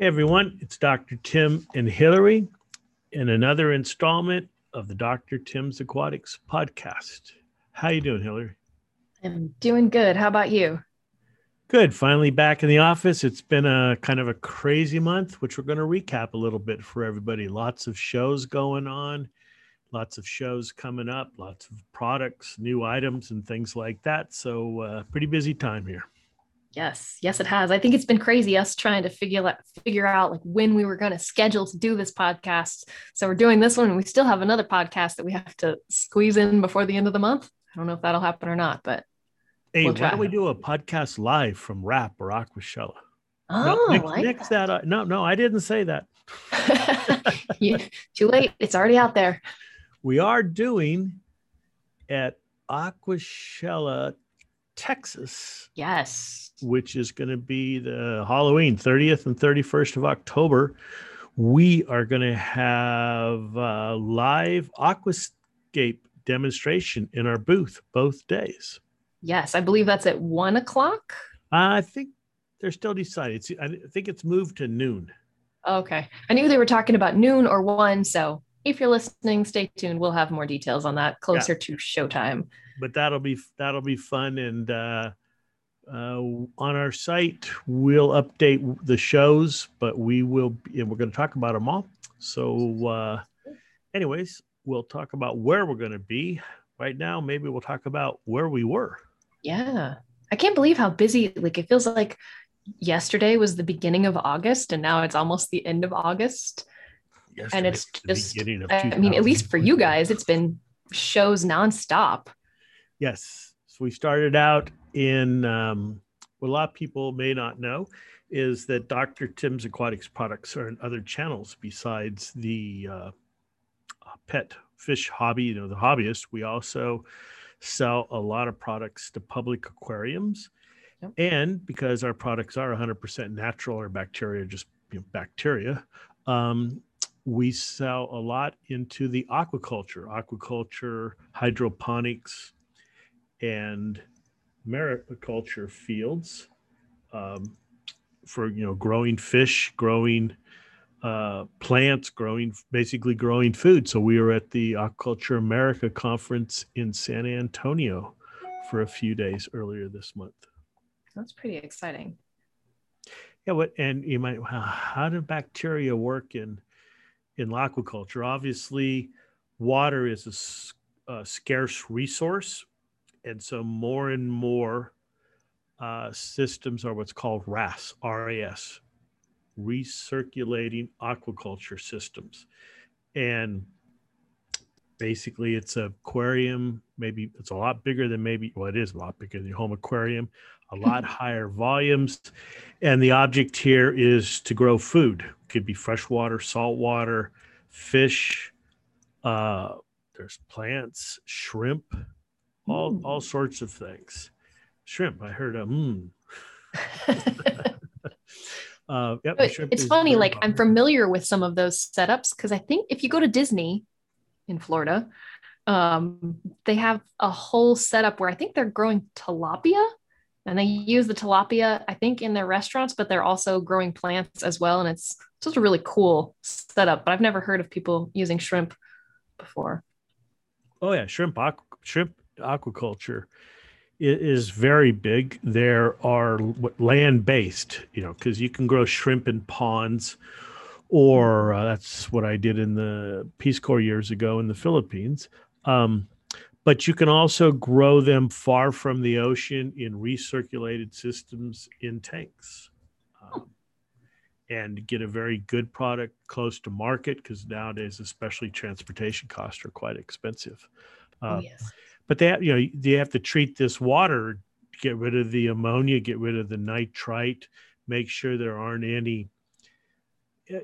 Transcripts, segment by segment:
Hey everyone, it's Dr. Tim and Hillary in another installment of the Dr. Tim's Aquatics podcast. How you doing, Hillary? I'm doing good. How about you? Good. Finally back in the office. It's been a kind of a crazy month, which we're going to recap a little bit for everybody. Lots of shows going on, lots of shows coming up, lots of products, new items, and things like that. So, uh, pretty busy time here. Yes, yes, it has. I think it's been crazy us trying to figure out figure out like when we were going to schedule to do this podcast. So we're doing this one, and we still have another podcast that we have to squeeze in before the end of the month. I don't know if that'll happen or not, but hey, we'll why don't we do a podcast live from Rap or Aquashella? Oh, no, nix, like nix that. that. No, no, I didn't say that. too late. It's already out there. We are doing at Aquashella Texas. Yes. Which is going to be the Halloween 30th and 31st of October. We are going to have a live aquascape demonstration in our booth both days. Yes, I believe that's at one o'clock. I think they're still deciding. I think it's moved to noon. Okay. I knew they were talking about noon or one. So if you're listening, stay tuned. We'll have more details on that closer yeah. to showtime. But that'll be that'll be fun. And uh, uh, on our site we'll update the shows but we will and we're going to talk about them all. So uh, anyways we'll talk about where we're going to be. Right now maybe we'll talk about where we were. Yeah. I can't believe how busy like it feels like yesterday was the beginning of august and now it's almost the end of august yesterday and it's just i mean at least for you guys it's been shows nonstop Yes. So we started out in um, what a lot of people may not know is that Dr. Tim's Aquatics products are in other channels besides the uh, pet fish hobby, you know, the hobbyist. We also sell a lot of products to public aquariums. Yep. And because our products are 100% natural or bacteria, just you know, bacteria, um, we sell a lot into the aquaculture, aquaculture, hydroponics, and mariculture fields um, for you know growing fish, growing uh, plants, growing basically growing food. So we were at the Aquaculture America conference in San Antonio for a few days earlier this month. That's pretty exciting. Yeah, what and you might how do bacteria work in in aquaculture? Obviously, water is a, scarce resource and so more and more uh, systems are what's called RAS, RAS, recirculating aquaculture systems. And basically it's a aquarium, maybe it's a lot bigger than maybe, well, it is a lot bigger than your home aquarium, a lot higher volumes. And the object here is to grow food. It could be freshwater, saltwater, fish, uh, there's plants, shrimp, all all sorts of things. Shrimp, I heard a mm. uh, yep, it's funny, like popular. I'm familiar with some of those setups because I think if you go to Disney in Florida, um, they have a whole setup where I think they're growing tilapia and they use the tilapia, I think, in their restaurants, but they're also growing plants as well. And it's just a really cool setup. But I've never heard of people using shrimp before. Oh yeah, shrimp, shrimp aquaculture is very big. There are land based, you know, because you can grow shrimp in ponds, or uh, that's what I did in the Peace Corps years ago in the Philippines. Um, but you can also grow them far from the ocean in recirculated systems in tanks. Um, and get a very good product close to market because nowadays, especially transportation costs are quite expensive. Uh, oh, yes but they have, you know they have to treat this water get rid of the ammonia get rid of the nitrite make sure there aren't any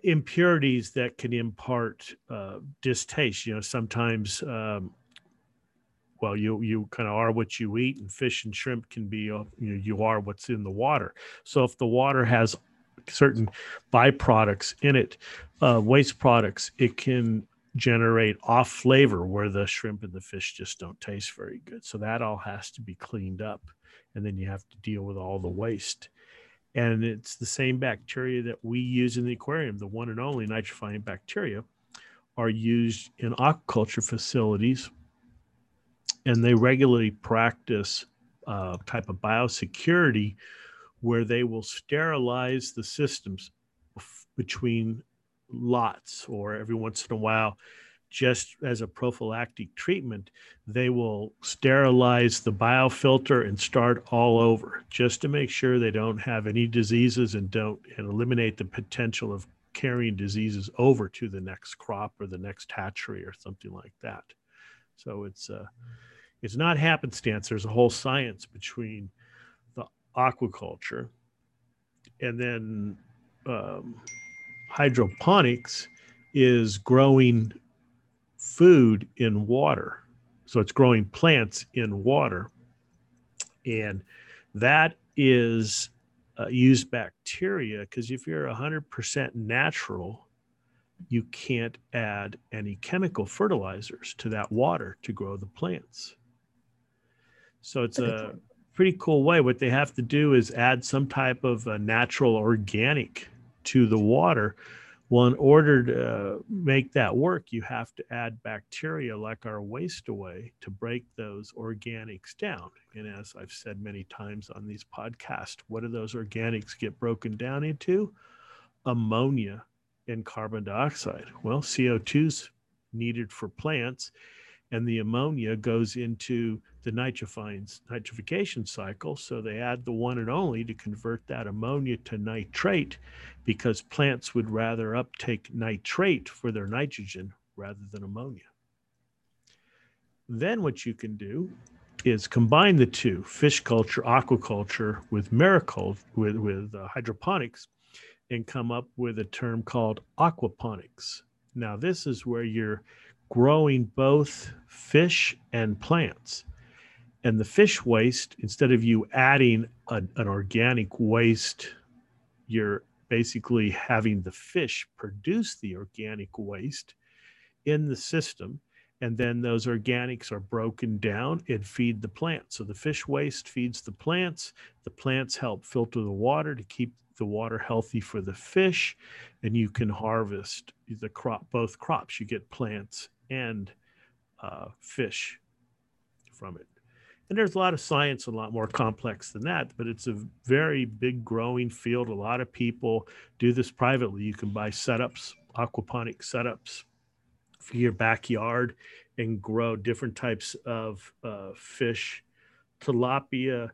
impurities that can impart uh, distaste you know sometimes um, well you you kind of are what you eat and fish and shrimp can be uh, you know you are what's in the water so if the water has certain byproducts in it uh, waste products it can generate off flavor where the shrimp and the fish just don't taste very good. So that all has to be cleaned up. And then you have to deal with all the waste. And it's the same bacteria that we use in the aquarium, the one and only nitrifying bacteria, are used in aquaculture facilities. And they regularly practice a uh, type of biosecurity where they will sterilize the systems between lots or every once in a while just as a prophylactic treatment, they will sterilize the biofilter and start all over just to make sure they don't have any diseases and don't and eliminate the potential of carrying diseases over to the next crop or the next hatchery or something like that. So it's uh, it's not happenstance. There's a whole science between the aquaculture and then um, hydroponics is growing food in water. So it's growing plants in water. And that is uh, used bacteria because if you're 100% natural, you can't add any chemical fertilizers to that water to grow the plants. So it's a pretty cool way. What they have to do is add some type of a natural organic to the water well, in order to uh, make that work, you have to add bacteria like our waste away to break those organics down. And as I've said many times on these podcasts, what do those organics get broken down into? Ammonia and carbon dioxide. Well, CO2 is needed for plants, and the ammonia goes into the nitrification cycle. So they add the one and only to convert that ammonia to nitrate because plants would rather uptake nitrate for their nitrogen rather than ammonia. Then what you can do is combine the two fish culture, aquaculture with mariculture, with, with uh, hydroponics, and come up with a term called aquaponics. Now, this is where you're growing both fish and plants. And the fish waste instead of you adding a, an organic waste you're basically having the fish produce the organic waste in the system and then those organics are broken down and feed the plants so the fish waste feeds the plants. The plants help filter the water to keep the water healthy for the fish and you can harvest the crop both crops. You get plants and uh, fish from it and there's a lot of science, a lot more complex than that, but it's a very big growing field. A lot of people do this privately. You can buy setups, aquaponic setups for your backyard and grow different types of uh, fish. Tilapia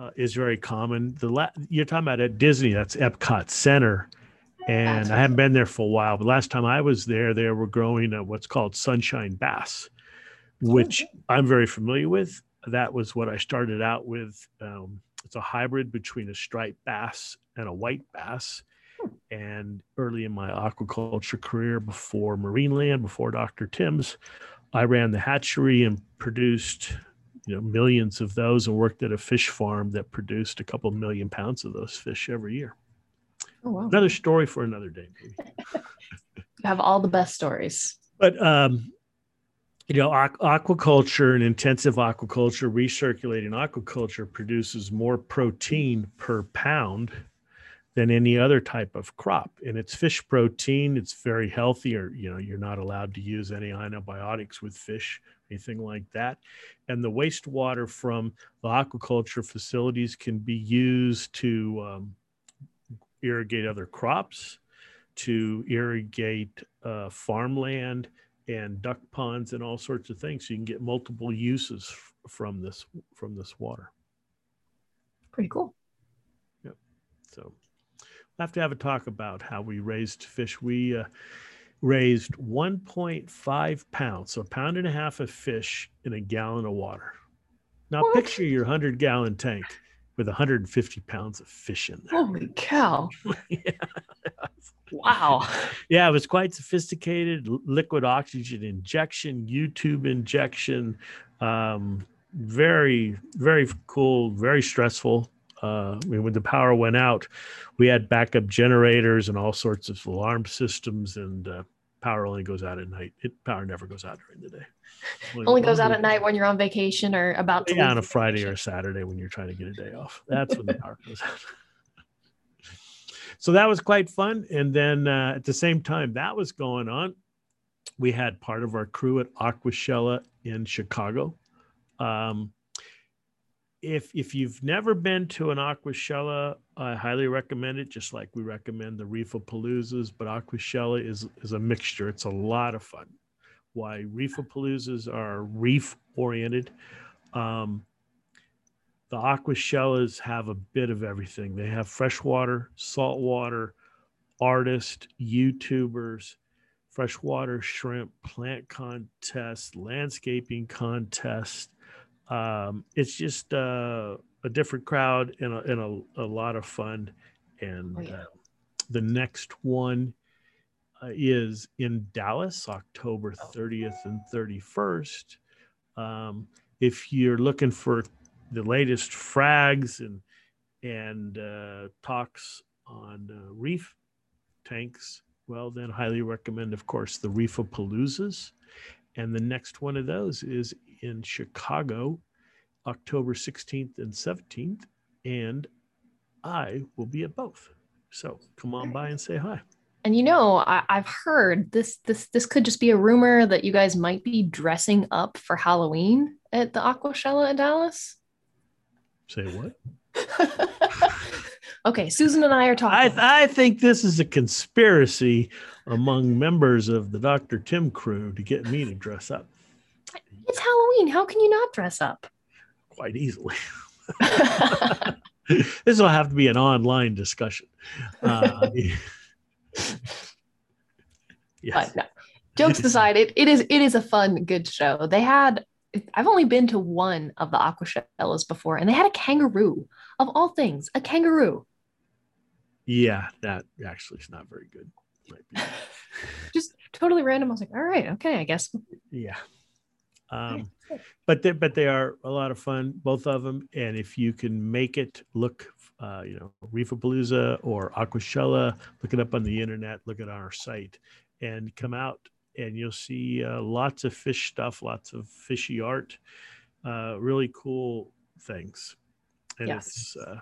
uh, is very common. The la- you're talking about at Disney, that's Epcot Center. And I haven't been there for a while, but last time I was there, they were growing what's called sunshine bass, which I'm very familiar with that was what I started out with. Um, it's a hybrid between a striped bass and a white bass. And early in my aquaculture career, before Marineland, before Dr. Tim's, I ran the hatchery and produced you know millions of those and worked at a fish farm that produced a couple million pounds of those fish every year. Oh, wow. Another story for another day. you have all the best stories. But um, you know, aquaculture and intensive aquaculture, recirculating aquaculture produces more protein per pound than any other type of crop. And it's fish protein. It's very healthy, or, you know, you're not allowed to use any antibiotics with fish, anything like that. And the wastewater from the aquaculture facilities can be used to um, irrigate other crops, to irrigate uh, farmland and duck ponds and all sorts of things. So you can get multiple uses f- from this from this water. Pretty cool. Yep. So we'll have to have a talk about how we raised fish. We uh, raised 1.5 pounds, so a pound and a half of fish in a gallon of water. Now what? picture your 100 gallon tank with 150 pounds of fish in there. Holy cow. yeah. Wow. Yeah, it was quite sophisticated. Liquid oxygen injection, U-tube injection. Um, very, very cool, very stressful. Uh, I mean, when the power went out, we had backup generators and all sorts of alarm systems, and uh, power only goes out at night. It power never goes out during the day. Only, only goes out at night when you're on vacation or about to. Yeah, on a Friday or a Saturday when you're trying to get a day off. That's when the power goes out. so that was quite fun. And then uh, at the same time that was going on, we had part of our crew at Aquashella in Chicago. Um, if if you've never been to an Aquashella, I highly recommend it. Just like we recommend the Reefapaloozas, but Aquashella is is a mixture. It's a lot of fun. Why Reefapaloozas are reef oriented. Um, the Aquashellas have a bit of everything. They have freshwater, saltwater, artists, YouTubers, freshwater shrimp plant contest, landscaping contest. Um, it's just uh, a different crowd and a, and a, a lot of fun. And oh, yeah. uh, the next one uh, is in Dallas, October 30th and 31st. Um, if you're looking for the latest frags and and uh, talks on uh, reef tanks, well, then highly recommend, of course, the Reef of Reefapaloozas. And the next one of those is in Chicago, October 16th and 17th. And I will be at both. So come on by and say hi. And you know, I, have heard this this this could just be a rumor that you guys might be dressing up for Halloween at the Aquashella in Dallas. Say what? okay, Susan and I are talking. I, I think this is a conspiracy among members of the Dr. Tim crew to get me to dress up. It's Halloween. How can you not dress up? Quite easily. this will have to be an online discussion. Uh, yes. No. Jokes aside, it, it is it is a fun, good show. They had I've only been to one of the Aquashellas before, and they had a kangaroo of all things, a kangaroo. Yeah, that actually is not very good. Just totally random. I was like, all right, okay, I guess. Yeah. Um, but they but they are a lot of fun, both of them. And if you can make it, look, uh, you know, Reefapalooza or Aquashella, look it up on the internet, look at our site, and come out and you'll see uh, lots of fish stuff, lots of fishy art, uh, really cool things. And yes. it's uh,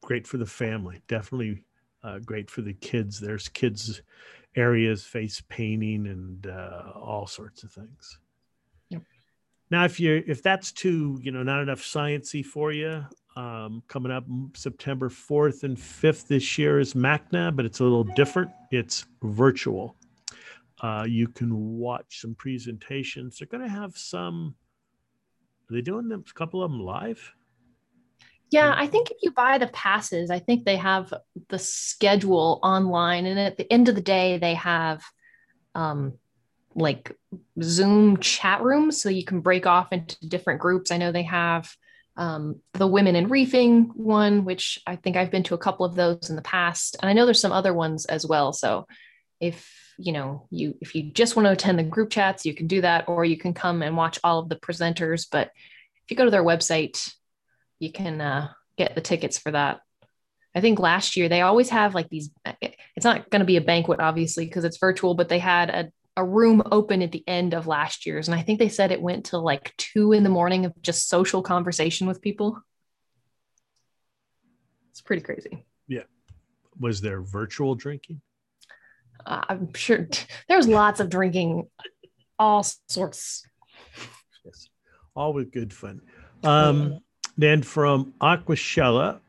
great for the family. Definitely uh, great for the kids. There's kids areas, face painting, and uh, all sorts of things. Now, if you if that's too you know not enough sciency for you, um, coming up September 4th and 5th this year is MACNA, but it's a little different. It's virtual. Uh, you can watch some presentations. They're going to have some. Are they doing them? A couple of them live. Yeah, I think if you buy the passes, I think they have the schedule online, and at the end of the day, they have um, like Zoom chat rooms, so you can break off into different groups. I know they have um, the women in reefing one, which I think I've been to a couple of those in the past, and I know there's some other ones as well. So if you know you if you just want to attend the group chats you can do that or you can come and watch all of the presenters but if you go to their website you can uh, get the tickets for that i think last year they always have like these it's not going to be a banquet obviously because it's virtual but they had a, a room open at the end of last year's and i think they said it went to like two in the morning of just social conversation with people. It's pretty crazy. Yeah. Was there virtual drinking? Uh, I'm sure there's lots of drinking, all sorts. Yes, all with good fun. Um, then from Aquashella,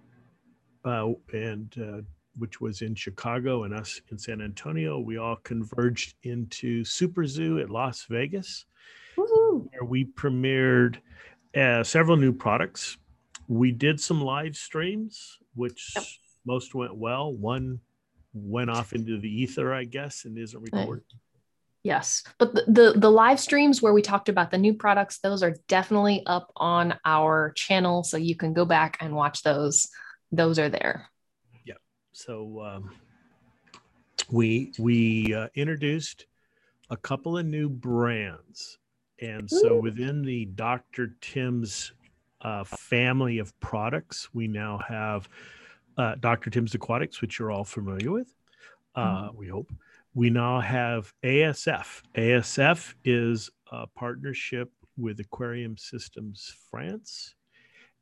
uh, and uh, which was in Chicago and us in San Antonio, we all converged into Super Zoo at Las Vegas, Woo-hoo. where we premiered uh, several new products. We did some live streams, which yep. most went well. One went off into the ether, I guess, and isn't recorded. Yes, but the, the, the live streams where we talked about the new products, those are definitely up on our channel, so you can go back and watch those. Those are there. So um, we we uh, introduced a couple of new brands, and so within the Dr. Tim's uh, family of products, we now have uh, Dr. Tim's Aquatics, which you're all familiar with, uh, mm-hmm. we hope. We now have ASF. ASF is a partnership with Aquarium Systems France,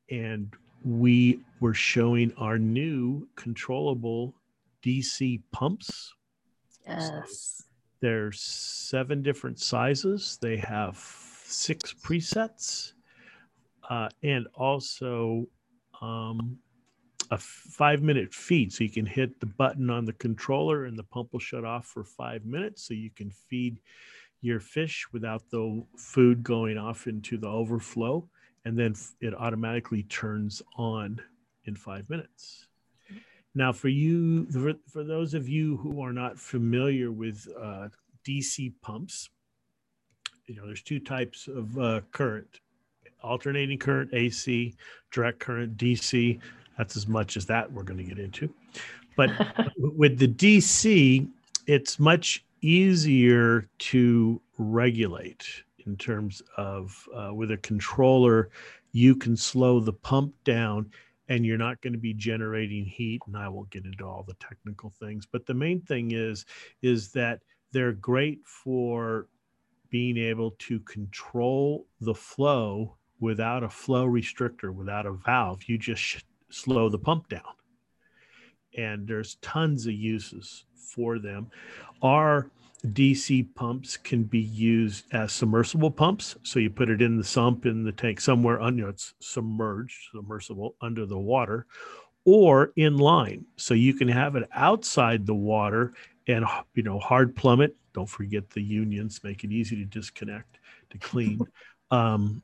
and we were showing our new controllable DC pumps. Yes. So there's seven different sizes. They have six presets, uh, and also um, a five minute feed. So you can hit the button on the controller and the pump will shut off for five minutes. So you can feed your fish without the food going off into the overflow. And then it automatically turns on in five minutes. Now, for you, for, for those of you who are not familiar with uh, DC pumps, you know, there's two types of uh, current alternating current AC, direct current DC. That's as much as that we're going to get into. But with the DC, it's much easier to regulate in terms of uh, with a controller, you can slow the pump down and you're not going to be generating heat and i won't get into all the technical things but the main thing is is that they're great for being able to control the flow without a flow restrictor without a valve you just slow the pump down. And there's tons of uses for them. Our DC pumps can be used as submersible pumps. So you put it in the sump in the tank somewhere, you know, it's submerged, submersible under the water, or in line. So you can have it outside the water and, you know, hard plummet. Don't forget the unions, make it easy to disconnect, to clean. Um,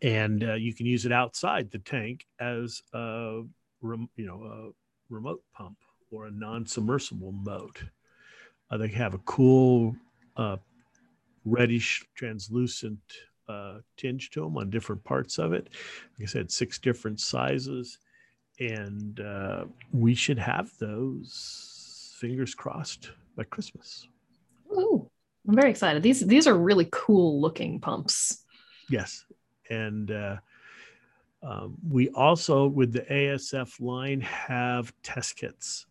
and uh, you can use it outside the tank as a rem- you know a remote pump or a non-submersible mode. Uh, they have a cool uh, reddish translucent uh, tinge to them on different parts of it. Like I said, six different sizes, and uh, we should have those. Fingers crossed by Christmas. Ooh, I'm very excited. These these are really cool looking pumps. Yes, and uh, um, we also, with the ASF line, have test kits.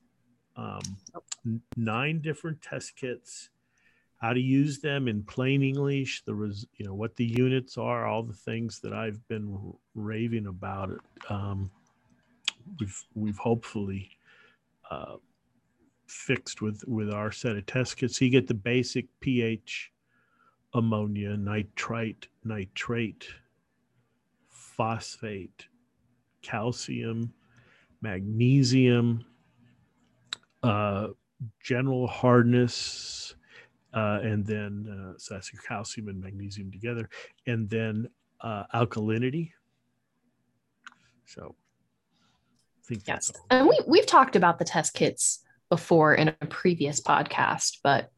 Um, nine different test kits. How to use them in plain English. The res, you know what the units are. All the things that I've been raving about. It. Um, we've we've hopefully uh, fixed with with our set of test kits. So you get the basic pH, ammonia, nitrite, nitrate, phosphate, calcium, magnesium, uh, general hardness, uh, and then uh, so that's your calcium and magnesium together, and then uh, alkalinity. So, I think yes, and we we've talked about the test kits before in a previous podcast, but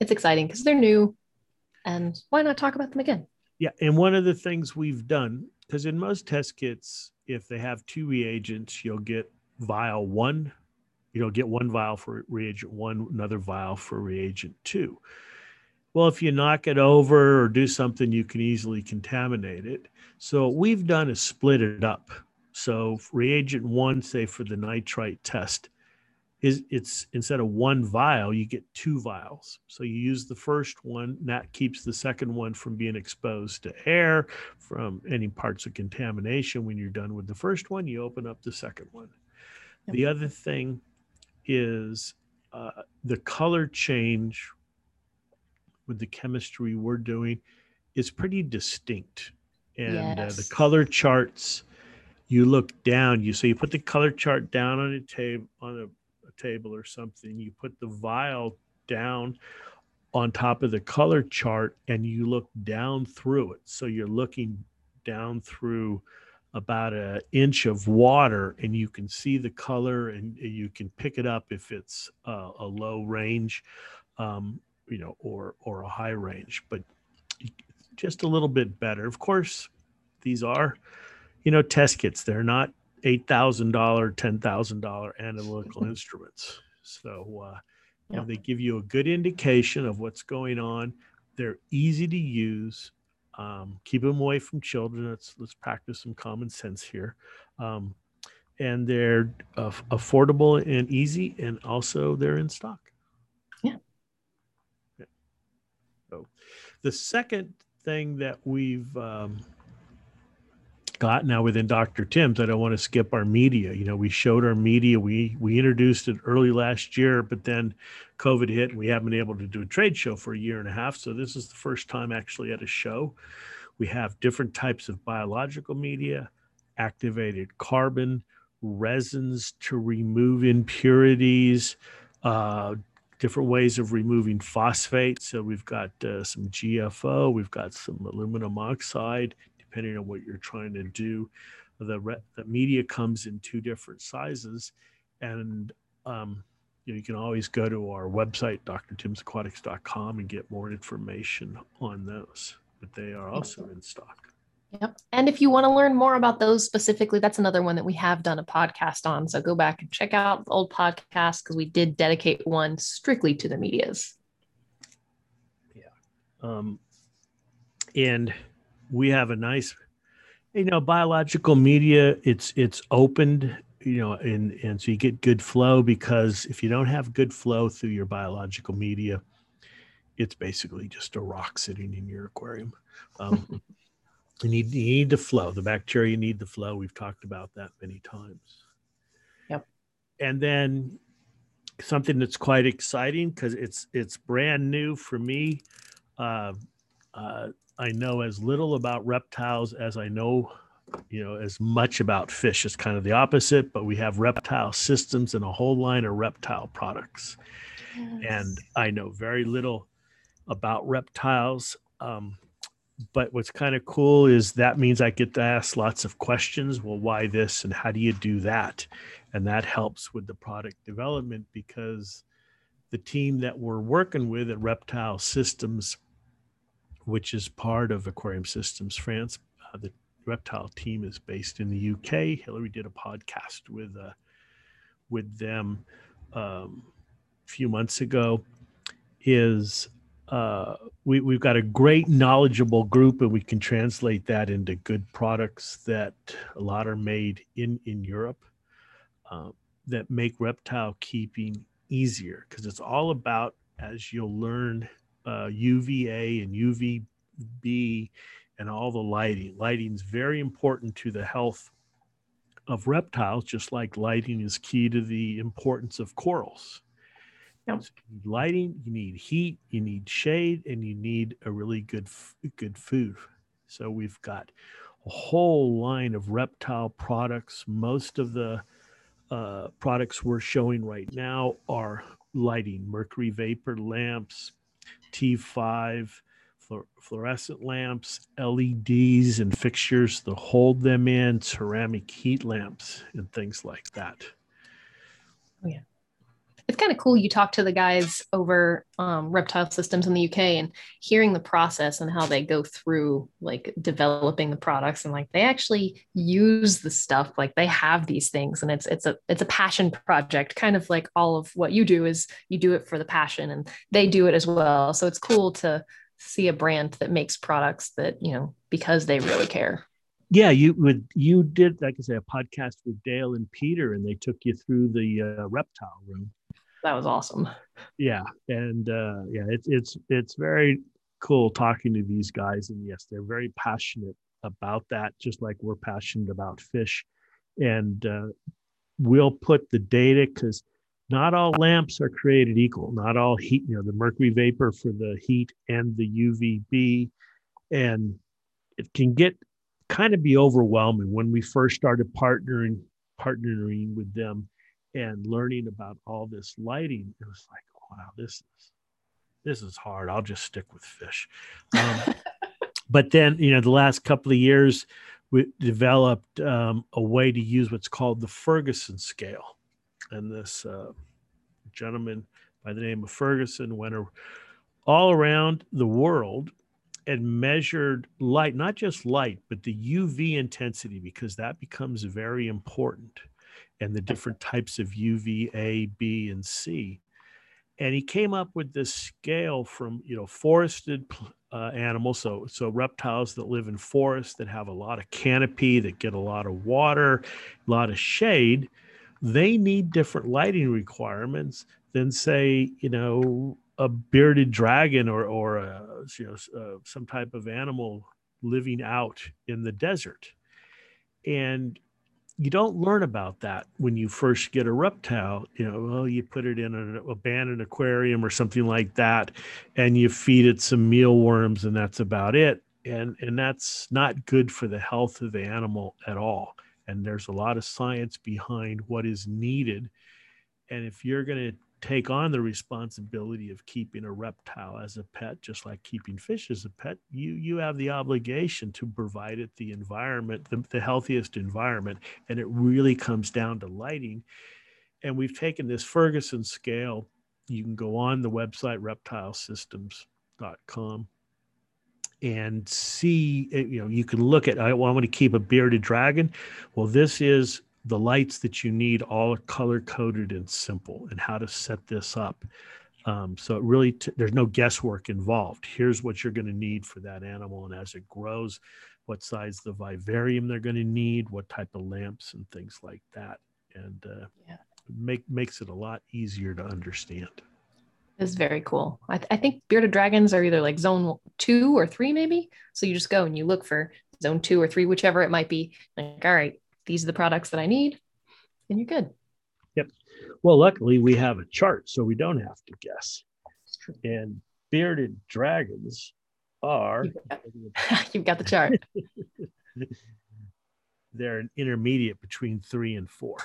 it's exciting because they're new, and why not talk about them again? Yeah, and one of the things we've done because in most test kits, if they have two reagents, you'll get vial one, you'll get one vial for reagent one, another vial for reagent two. Well, if you knock it over or do something, you can easily contaminate it. So what we've done is split it up. So reagent one, say for the nitrite test, is it's instead of one vial, you get two vials. So you use the first one, that keeps the second one from being exposed to air, from any parts of contamination. When you're done with the first one, you open up the second one. Yep. The other thing is uh, the color change with the chemistry we're doing is pretty distinct. And yes. uh, the color charts, you look down, you so you put the color chart down on a table on a table or something, you put the vial down on top of the color chart and you look down through it. So you're looking down through about an inch of water and you can see the color and you can pick it up if it's a, a low range, um, you know, or, or a high range, but just a little bit better. Of course, these are, you know, test kits. They're not eight thousand dollar, ten thousand dollar analytical instruments. So uh, you know, they give you a good indication of what's going on. They're easy to use. Um, keep them away from children. Let's let's practice some common sense here. Um, and they're uh, affordable and easy, and also they're in stock. Yeah. yeah. So, the second thing that we've um, Scott. Now within Dr. Tim's, I don't want to skip our media. You know, we showed our media. We we introduced it early last year, but then COVID hit, and we haven't been able to do a trade show for a year and a half. So this is the first time actually at a show. We have different types of biological media, activated carbon, resins to remove impurities, uh, different ways of removing phosphate. So we've got uh, some GFO, we've got some aluminum oxide, depending on what you're trying to do. The, re- the media comes in two different sizes, and um, you, know, you can always go to our website, drtimsaquatics.com, and get more information on those. But they are also in stock. Yep. And if you want to learn more about those specifically, that's another one that we have done a podcast on. So go back and check out the old podcast because we did dedicate one strictly to the medias. Yeah. Um, and we have a nice, you know, biological media. It's it's opened, you know, and and so you get good flow because if you don't have good flow through your biological media, it's basically just a rock sitting in your aquarium. Um, You need you need the flow. The bacteria need the flow. We've talked about that many times. Yep. And then something that's quite exciting because it's it's brand new for me. Uh, uh, I know as little about reptiles as I know, you know, as much about fish. It's kind of the opposite, but we have reptile systems and a whole line of reptile products. Yes. And I know very little about reptiles. Um, but what's kind of cool is that means I get to ask lots of questions. Well, why this and how do you do that? And that helps with the product development because the team that we're working with at Reptile Systems, which is part of Aquarium Systems France, uh, the reptile team is based in the UK. Hillary did a podcast with uh, with them um, a few months ago. Is uh, we, we've got a great knowledgeable group and we can translate that into good products that a lot are made in in europe uh, that make reptile keeping easier because it's all about as you'll learn uh, uva and uvb and all the lighting lighting is very important to the health of reptiles just like lighting is key to the importance of corals Yep. So you need lighting, you need heat, you need shade, and you need a really good good food. So we've got a whole line of reptile products. Most of the uh, products we're showing right now are lighting, mercury vapor lamps, T5, fluorescent lamps, LEDs and fixtures to hold them in, ceramic heat lamps, and things like that. Oh, yeah it's kind of cool you talk to the guys over um, reptile systems in the uk and hearing the process and how they go through like developing the products and like they actually use the stuff like they have these things and it's it's a it's a passion project kind of like all of what you do is you do it for the passion and they do it as well. So it's cool to see a brand that makes products that you know because they really care. Yeah you would you did like i say a podcast with dale and peter and they took you through the uh, reptile room that was awesome. Yeah, and uh, yeah, it's it's it's very cool talking to these guys, and yes, they're very passionate about that, just like we're passionate about fish, and uh, we'll put the data because not all lamps are created equal. Not all heat, you know, the mercury vapor for the heat and the UVB, and it can get kind of be overwhelming when we first started partnering partnering with them and learning about all this lighting, it was like, wow, this is this is hard. I'll just stick with fish. Um, but then, you know, the last couple of years, we developed um, a way to use what's called the Ferguson scale, and this uh, gentleman by the name of Ferguson went a, all around the world and measured light, not just light, but the UV intensity, because that becomes very important and the different types of UVA, B, and C. And he came up with this scale from you know forested uh, animals, so so reptiles that live in forests that have a lot of canopy, that get a lot of water, a lot of shade. They need different lighting requirements than say you know a bearded dragon or or a, you know uh, some type of animal living out in the desert and you don't learn about that when you first get a reptile. You know, well, you put it in an abandoned aquarium or something like that, and you feed it some mealworms, and that's about it. And and that's not good for the health of the animal at all. And there's a lot of science behind what is needed. And if you're going to take on the responsibility of keeping a reptile as a pet just like keeping fish as a pet you you have the obligation to provide it the environment the, the healthiest environment. And it really comes down to lighting. And we've taken this ferguson scale. You can go on the website reptilesystems.com and see you know you can look at i want to keep a bearded dragon. Well this is the lights that you need all color coded and simple and how to set this up um, so it really t- there's no guesswork involved here's what you're going to need for that animal and as it grows what size the vivarium they're going to need what type of lamps and things like that and uh, yeah. make makes it a lot easier to understand is very cool. I, th- I, think bearded dragons are either like zone two or three, maybe. So you just go and you look for zone two or three, whichever it might be. Like, all right, these are the products that I need, and you're good. Yep. Well, luckily we have a chart, so we don't have to guess. And bearded dragons are. You've got, You've got the chart. They're an intermediate between three and four.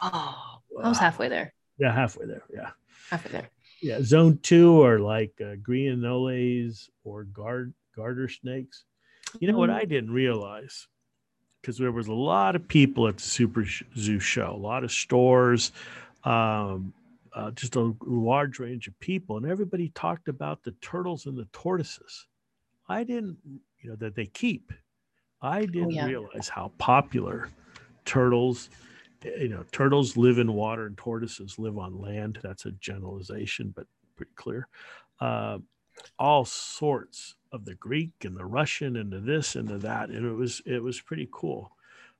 Oh, I was halfway there. Yeah, halfway there. Yeah. Halfway there. Yeah, zone two are like uh, green anoles or guard garter snakes. You know what mm-hmm. I didn't realize because there was a lot of people at the Super Zoo show, a lot of stores, um, uh, just a large range of people, and everybody talked about the turtles and the tortoises. I didn't, you know, that they keep. I oh, didn't oh, yeah. realize how popular turtles. You know, turtles live in water and tortoises live on land. That's a generalization, but pretty clear. Uh, all sorts of the Greek and the Russian and the this and the that, and it was it was pretty cool.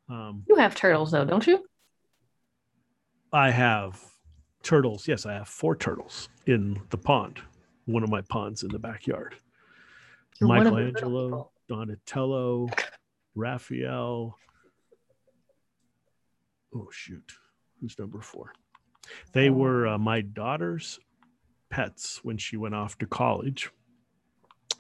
Um, you have turtles though, don't you? I have turtles. Yes, I have four turtles in the pond. One of my ponds in the backyard. You're Michelangelo, Donatello, Raphael. Oh shoot, who's number four? They oh. were uh, my daughter's pets when she went off to college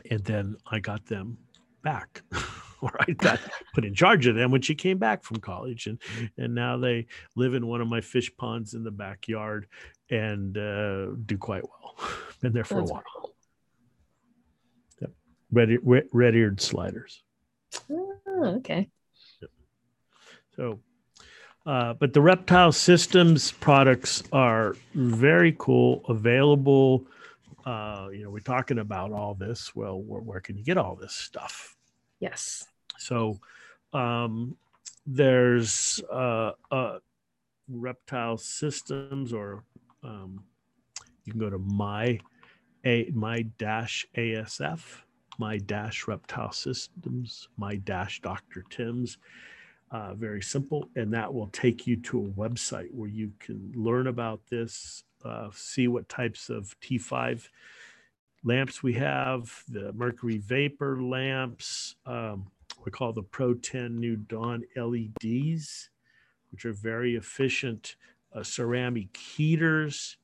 and then I got them back. or I got put in charge of them when she came back from college, and and now they live in one of my fish ponds in the backyard and uh, do quite well. Been there for That's a while. Cool. Yep. Red red eared sliders. Oh, okay. Yep. So. Uh, but the reptile systems products are very cool, available uh, you know, we're talking about all this. Well, where, where can you get all this stuff? Yes. So um, there's uh, uh, reptile systems, or um, you can go to my a my dash ASF, my dash reptile systems, my dash Dr. Tim's. Uh, very simple, and that will take you to a website where you can learn about this uh, see what types of T5 lamps we have, the mercury vapor lamps, um, we call the Pro 10 New Dawn LEDs, which are very efficient uh, ceramic heaters,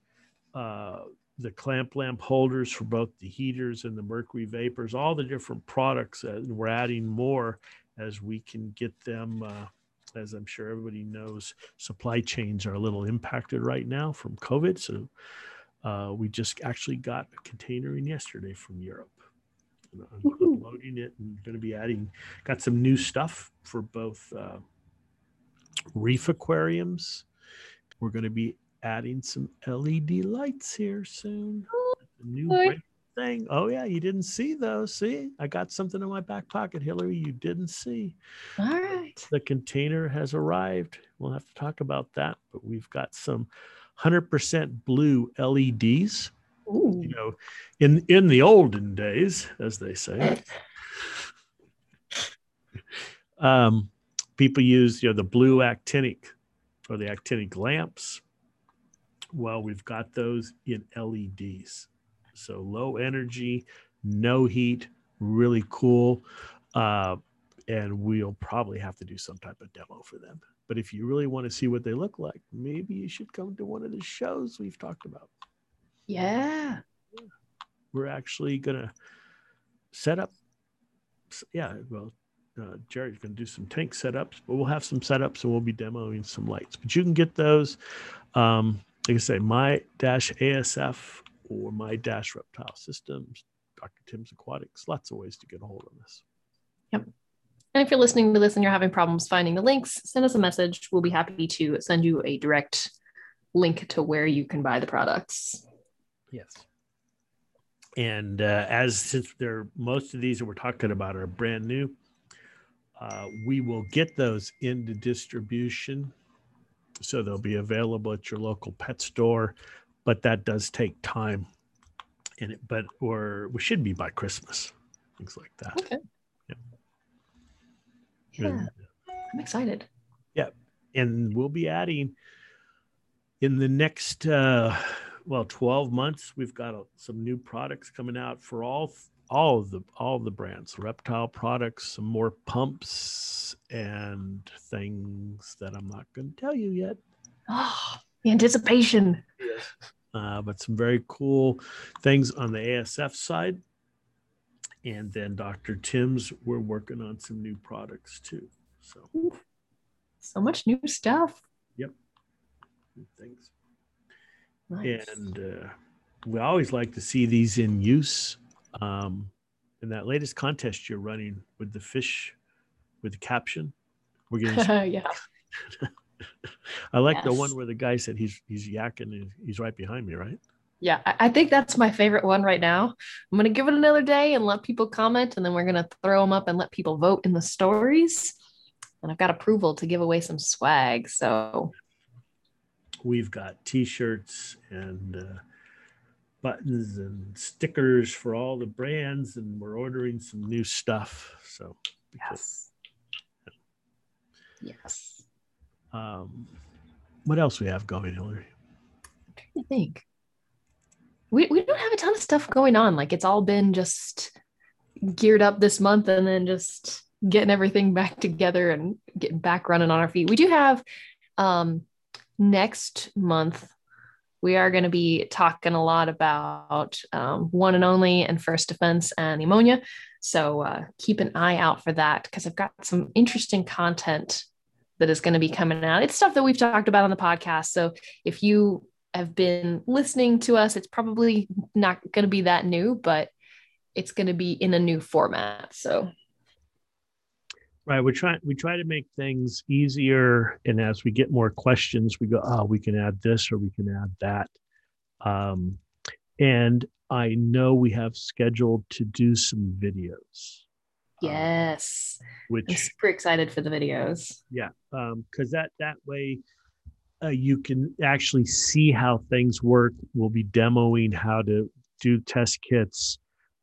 uh, the clamp lamp holders for both the heaters and the mercury vapors, all the different products. And we're adding more as we can get them uh, as I'm sure everybody knows, supply chains are a little impacted right now from COVID. So uh, we just actually got a container in yesterday from Europe. And I'm unloading it and going to be adding, got some new stuff for both uh, reef aquariums. We're going to be adding some LED lights here soon. A new thing. Oh yeah, you didn't see those. See, I got something in my back pocket, Hillary. You didn't see. All right. The container has arrived. We'll have to talk about that, but we've got some 100% blue LEDs. Ooh. You know, in in the olden days, as they say. um, people use you know the blue actinic or the actinic lamps. Well, we've got those in LEDs. So low energy, no heat, really cool. Uh, and we'll probably have to do some type of demo for them. But if you really want to see what they look like, maybe you should come to one of the shows we've talked about. Yeah. We're actually going to set up. Yeah. Well, uh, Jerry's going to do some tank setups, but we'll have some setups and we'll be demoing some lights. But you can get those, um, like I say, my dash ASF or my dash reptile systems, Dr. Tim's Aquatics. Lots of ways to get a hold of this. Yep. And if you're listening to this and you're having problems finding the links, send us a message. We'll be happy to send you a direct link to where you can buy the products. Yes. And uh, as since they're most of these that we're talking about are brand new, uh, we will get those into distribution. So they'll be available at your local pet store, but that does take time. And it, but or we should be by Christmas, things like that. Okay. Yeah. yeah. I'm excited. Yeah. And we'll be adding in the next uh well 12 months we've got a, some new products coming out for all all of the all of the brands reptile products some more pumps and things that i'm not going to tell you yet oh the anticipation yes. Uh, but some very cool things on the asf side. And then dr tim's we're working on some new products too. So. So much new stuff. Yep. Things. Nice. and uh, we always like to see these in use um, in that latest contest you're running with the fish with the caption, we're getting yeah. I like yes. the one where the guy said he's he's yakking and he's right behind me, right? Yeah, I think that's my favorite one right now. I'm gonna give it another day and let people comment, and then we're gonna throw them up and let people vote in the stories. And I've got approval to give away some swag. So we've got t-shirts and uh, buttons and stickers for all the brands, and we're ordering some new stuff. So yes, yes. Um, what else we have going, Hillary? I'm trying to think. We we don't have a ton of stuff going on. Like it's all been just geared up this month, and then just getting everything back together and getting back running on our feet. We do have um next month we are going to be talking a lot about um, one and only and first defense and ammonia. So uh, keep an eye out for that because I've got some interesting content that is going to be coming out. It's stuff that we've talked about on the podcast. So if you have been listening to us, it's probably not going to be that new, but it's going to be in a new format. So Right. We try we try to make things easier, and as we get more questions, we go, oh, we can add this or we can add that. Um, and I know we have scheduled to do some videos. Um, yes. Um, which I'm super excited for the videos. Yeah, because um, that that way uh, you can actually see how things work. We'll be demoing how to do test kits,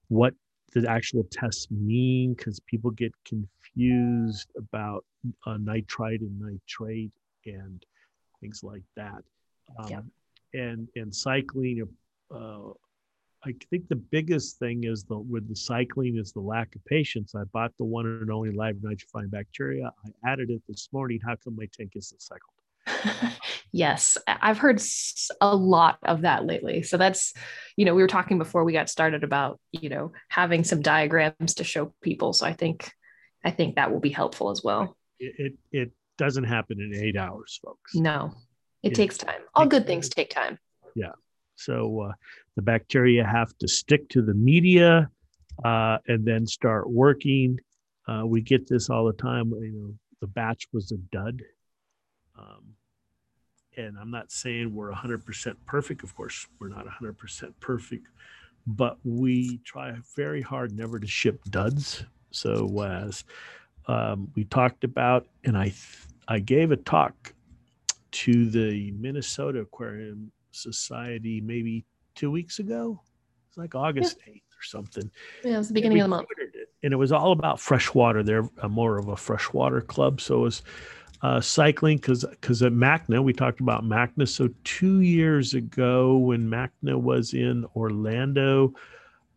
what the actual tests mean, because people get confused confused about uh, nitrite and nitrate and things like that. Um, yeah. And and cycling, uh, I think the biggest thing is the with the cycling is the lack of patience. I bought the one and only live nitrifying bacteria. I added it this morning. How come my tank isn't cycled? yes, I've heard a lot of that lately. So that's, you know, we were talking before we got started about, you know, having some diagrams to show people. So I think I think that will be helpful as well. It it, it doesn't happen in eight hours, folks. No, it, it takes time. All good things take time. Yeah. So uh, the bacteria have to stick to the media uh, and then start working. Uh, we get this all the time. You know, the batch was a dud. Um, and I'm not saying we're 100% perfect. Of course, we're not 100% perfect, but we try very hard never to ship duds so as um, we talked about, and I I gave a talk to the Minnesota Aquarium Society maybe two weeks ago. It's like August eighth yeah. or something. Yeah, it was the beginning of the month. It, and it was all about freshwater. They're more of a freshwater club, so it was. Uh, cycling because because at MACNA we talked about MACNA. So two years ago when MACNA was in Orlando,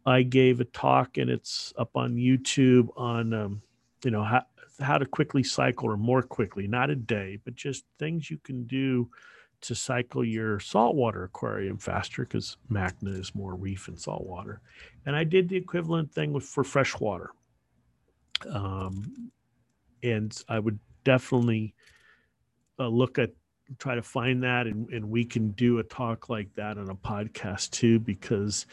I gave a talk and it's up on YouTube on, um, you know, how, how to quickly cycle or more quickly, not a day, but just things you can do to cycle your saltwater aquarium faster because MACNA is more reef and saltwater. And I did the equivalent thing with for freshwater. Um, and I would definitely uh, look at try to find that and, and we can do a talk like that on a podcast too because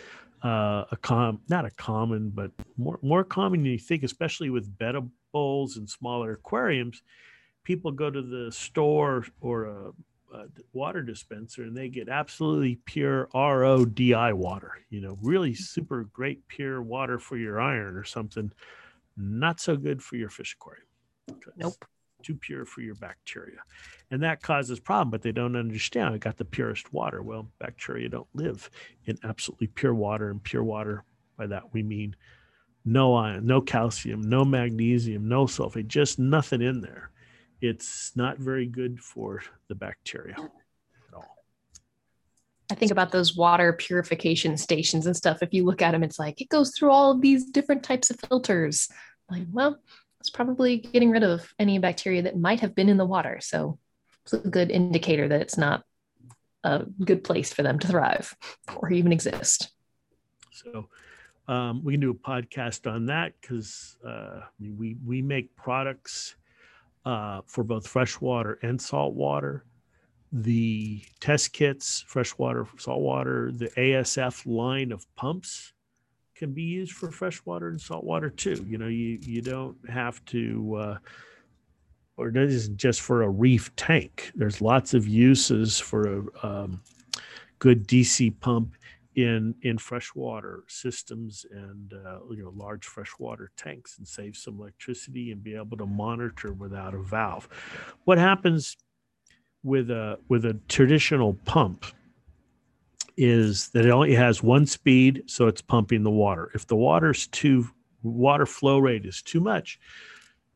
uh, a com not a common but more more common than you think especially with betta bowls and smaller aquariums people go to the store or a, a water dispenser and they get absolutely pure RODI water you know really mm-hmm. super great pure water for your iron or something not so good for your fish aquarium nope too pure for your bacteria. And that causes problem, but they don't understand. I got the purest water. Well, bacteria don't live in absolutely pure water, and pure water, by that we mean no iron, no calcium, no magnesium, no sulfate, just nothing in there. It's not very good for the bacteria at all. I think about those water purification stations and stuff. If you look at them, it's like it goes through all of these different types of filters. Like, well, it's probably getting rid of any bacteria that might have been in the water. So it's a good indicator that it's not a good place for them to thrive or even exist. So um, we can do a podcast on that because uh, we we make products uh, for both freshwater and saltwater. The test kits, freshwater, saltwater, the ASF line of pumps can be used for freshwater and saltwater too. You know, you you don't have to, uh, or it isn't just for a reef tank. There's lots of uses for a um, good DC pump in in freshwater systems and uh, you know large freshwater tanks and save some electricity and be able to monitor without a valve. What happens with a with a traditional pump? is that it only has one speed, so it's pumping the water. If the water's too water flow rate is too much,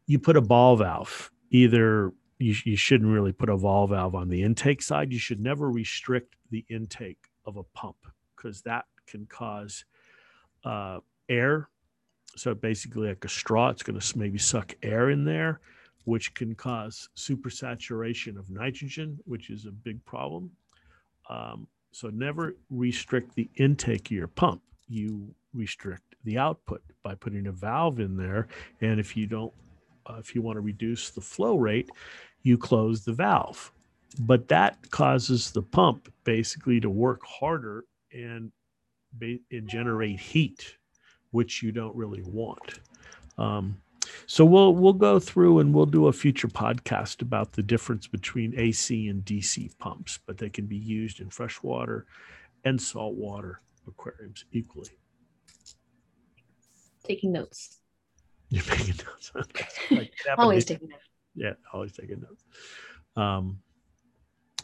you put a ball valve. Either you, you shouldn't really put a ball valve on the intake side. You should never restrict the intake of a pump because that can cause uh, air. So basically, like a straw, it's going to maybe suck air in there, which can cause supersaturation of nitrogen, which is a big problem. Um, so never restrict the intake of your pump. You restrict the output by putting a valve in there. And if you don't, uh, if you want to reduce the flow rate, you close the valve. But that causes the pump basically to work harder and, and generate heat, which you don't really want. Um, so we'll we'll go through and we'll do a future podcast about the difference between AC and DC pumps, but they can be used in freshwater and saltwater aquariums equally. Taking notes. You're taking notes. like always taking notes. Yeah, always taking notes. Um,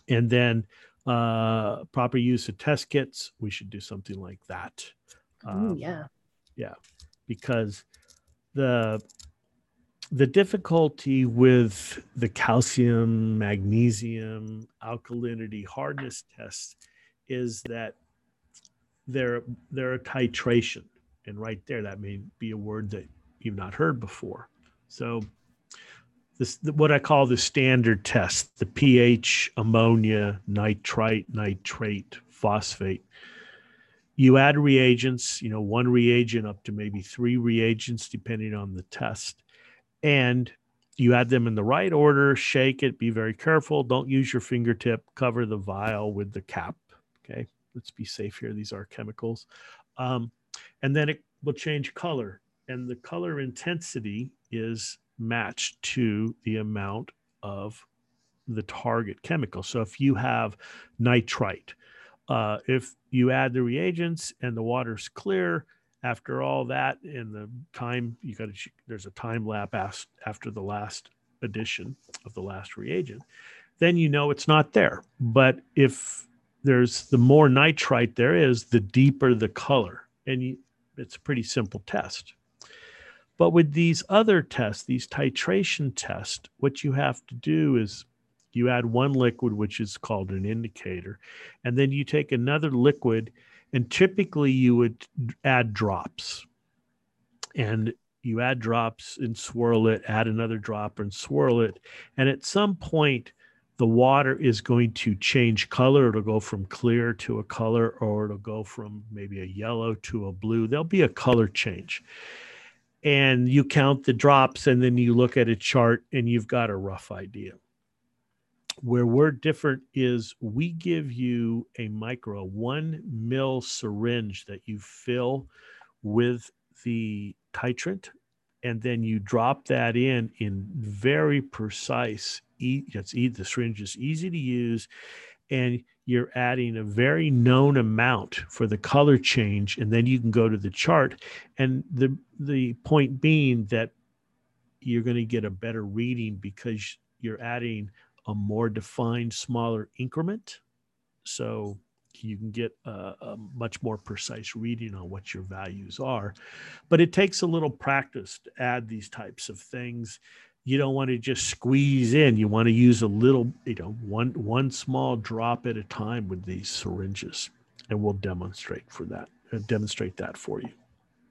and then uh, proper use of test kits. We should do something like that. Um, Ooh, yeah. Yeah, because the the difficulty with the calcium, magnesium, alkalinity, hardness tests is that they're they're a titration, and right there that may be a word that you've not heard before. So this what I call the standard test, the pH, ammonia, nitrite, nitrate, phosphate. You add reagents, you know, one reagent up to maybe three reagents, depending on the test and you add them in the right order, shake it, be very careful. Don't use your fingertip, cover the vial with the cap. Okay, let's be safe here. These are chemicals. Um, and then it will change color, and the color intensity is matched to the amount of the target chemical. So if you have nitrite, uh, if you add the reagents and the water's clear, after all that in the time you got to there's a time lapse after the last addition of the last reagent then you know it's not there. But if there's the more nitrite there is the deeper the color. And you, it's a pretty simple test but with these other tests these titration tests what you have to do is you add one liquid which is called an indicator and then you take another liquid and typically you would add drops and you add drops and swirl it, add another drop and swirl it. And at some point, the water is going to change color. It'll go from clear to a color, or it'll go from maybe a yellow to a blue. There'll be a color change. And you count the drops, and then you look at a chart, and you've got a rough idea. Where we're different is we give you a micro, a one mil syringe that you fill with the titrant, and then you drop that in in very precise. It's the syringe is easy to use, and you're adding a very known amount for the color change, and then you can go to the chart. And the the point being that you're going to get a better reading because you're adding a more defined, smaller increment. So you can get a, a, much more precise reading on what your values are. But it takes a little practice to add these types of things. You don't want to just squeeze in. You want to use a little, you know, one one small drop at a time with these syringes, and we'll demonstrate for that. Uh, demonstrate that for you.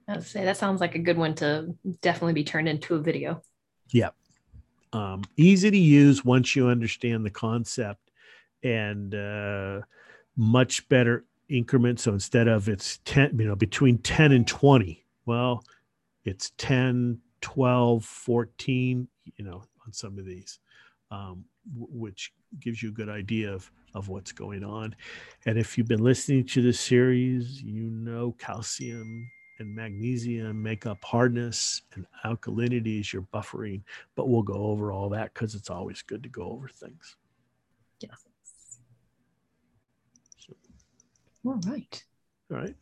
I would say that sounds like a good one to definitely be turned into a video. Yeah, um, easy to use once you understand the concept, and uh, much better increment. So instead of it's 10, you know, between 10 and 20, well, it's 10, 12, 14, you know, on some of these, um, w- which gives you a good idea of, of what's going on. And if you've been listening to this series, you know calcium and magnesium make up hardness and alkalinity is your buffering, but we'll go over all that because it's always good to go over things. Yes. All right. All right.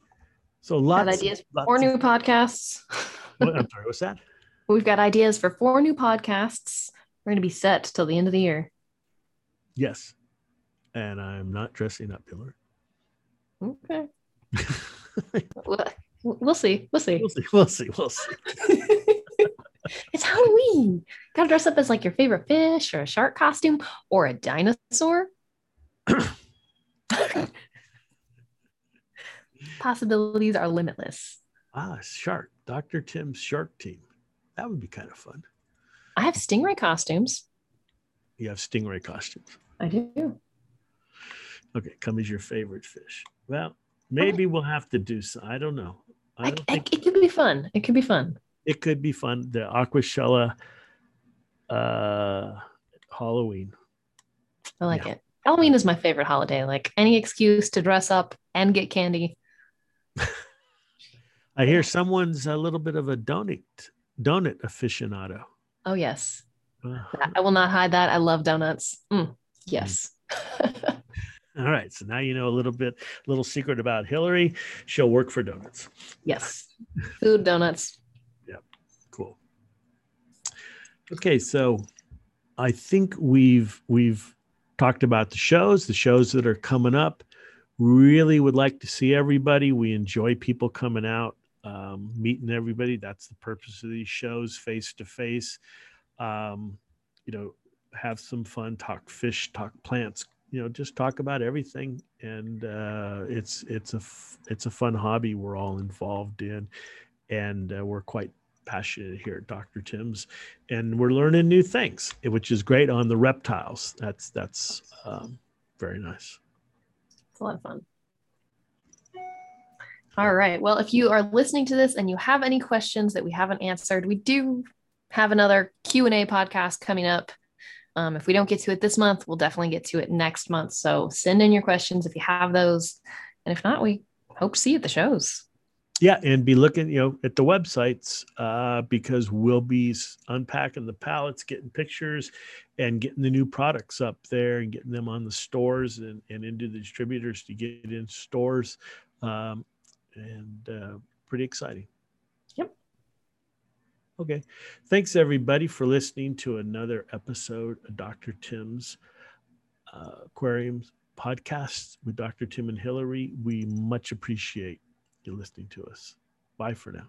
So lots got ideas for new podcasts. what, I'm sorry, what's that? We've got ideas for four new podcasts. We're going to be set till the end of the year. Yes. And I'm not dressing up, Hillary. Okay. we'll see. We'll see. We'll see. We'll see. We'll see. it's Halloween. Got to dress up as like your favorite fish or a shark costume or a dinosaur possibilities are limitless. Ah, shark, Dr. Tim's shark team. That would be kind of fun. I have stingray costumes. You have stingray costumes. I do. Okay, come as your favorite fish. Well, maybe we'll have to do some. I don't know. I don't I, think it could be fun. It could be fun. It could be fun. The Aquashella uh Halloween. I like yeah. it. Halloween is my favorite holiday. Like any excuse to dress up and get candy. I hear someone's a little bit of a donut donut aficionado. Oh yes, uh, I will not hide that. I love donuts. Mm, yes. All right, so now you know a little bit, little secret about Hillary. She'll work for donuts. Yes, food donuts. Yep, cool. Okay, so I think we've we've talked about the shows, the shows that are coming up. Really would like to see everybody. We enjoy people coming out, um, meeting everybody. That's the purpose of these shows, face to face. You know, have some fun, talk fish, talk plants. You know, just talk about everything, and uh, it's it's a it's a fun hobby we're all involved in, and uh, we're quite passionate here at Dr. Tim's, and we're learning new things, which is great on the reptiles. That's that's um, very nice It's a lot of fun. All right. Well, if you are listening to this and you have any questions that we haven't answered, we do have another Q&A podcast coming up. Um, if we don't get to it this month, we'll definitely get to it next month. So send in your questions if you have those. And if not, we hope to see you at the shows yeah and be looking you know at the websites uh, because we'll be unpacking the pallets getting pictures and getting the new products up there and getting them on the stores and, and into the distributors to get in stores um, and uh, pretty exciting yep okay thanks everybody for listening to another episode of dr tim's uh, aquariums podcast with dr tim and hillary we much appreciate you listening to us. Bye for now.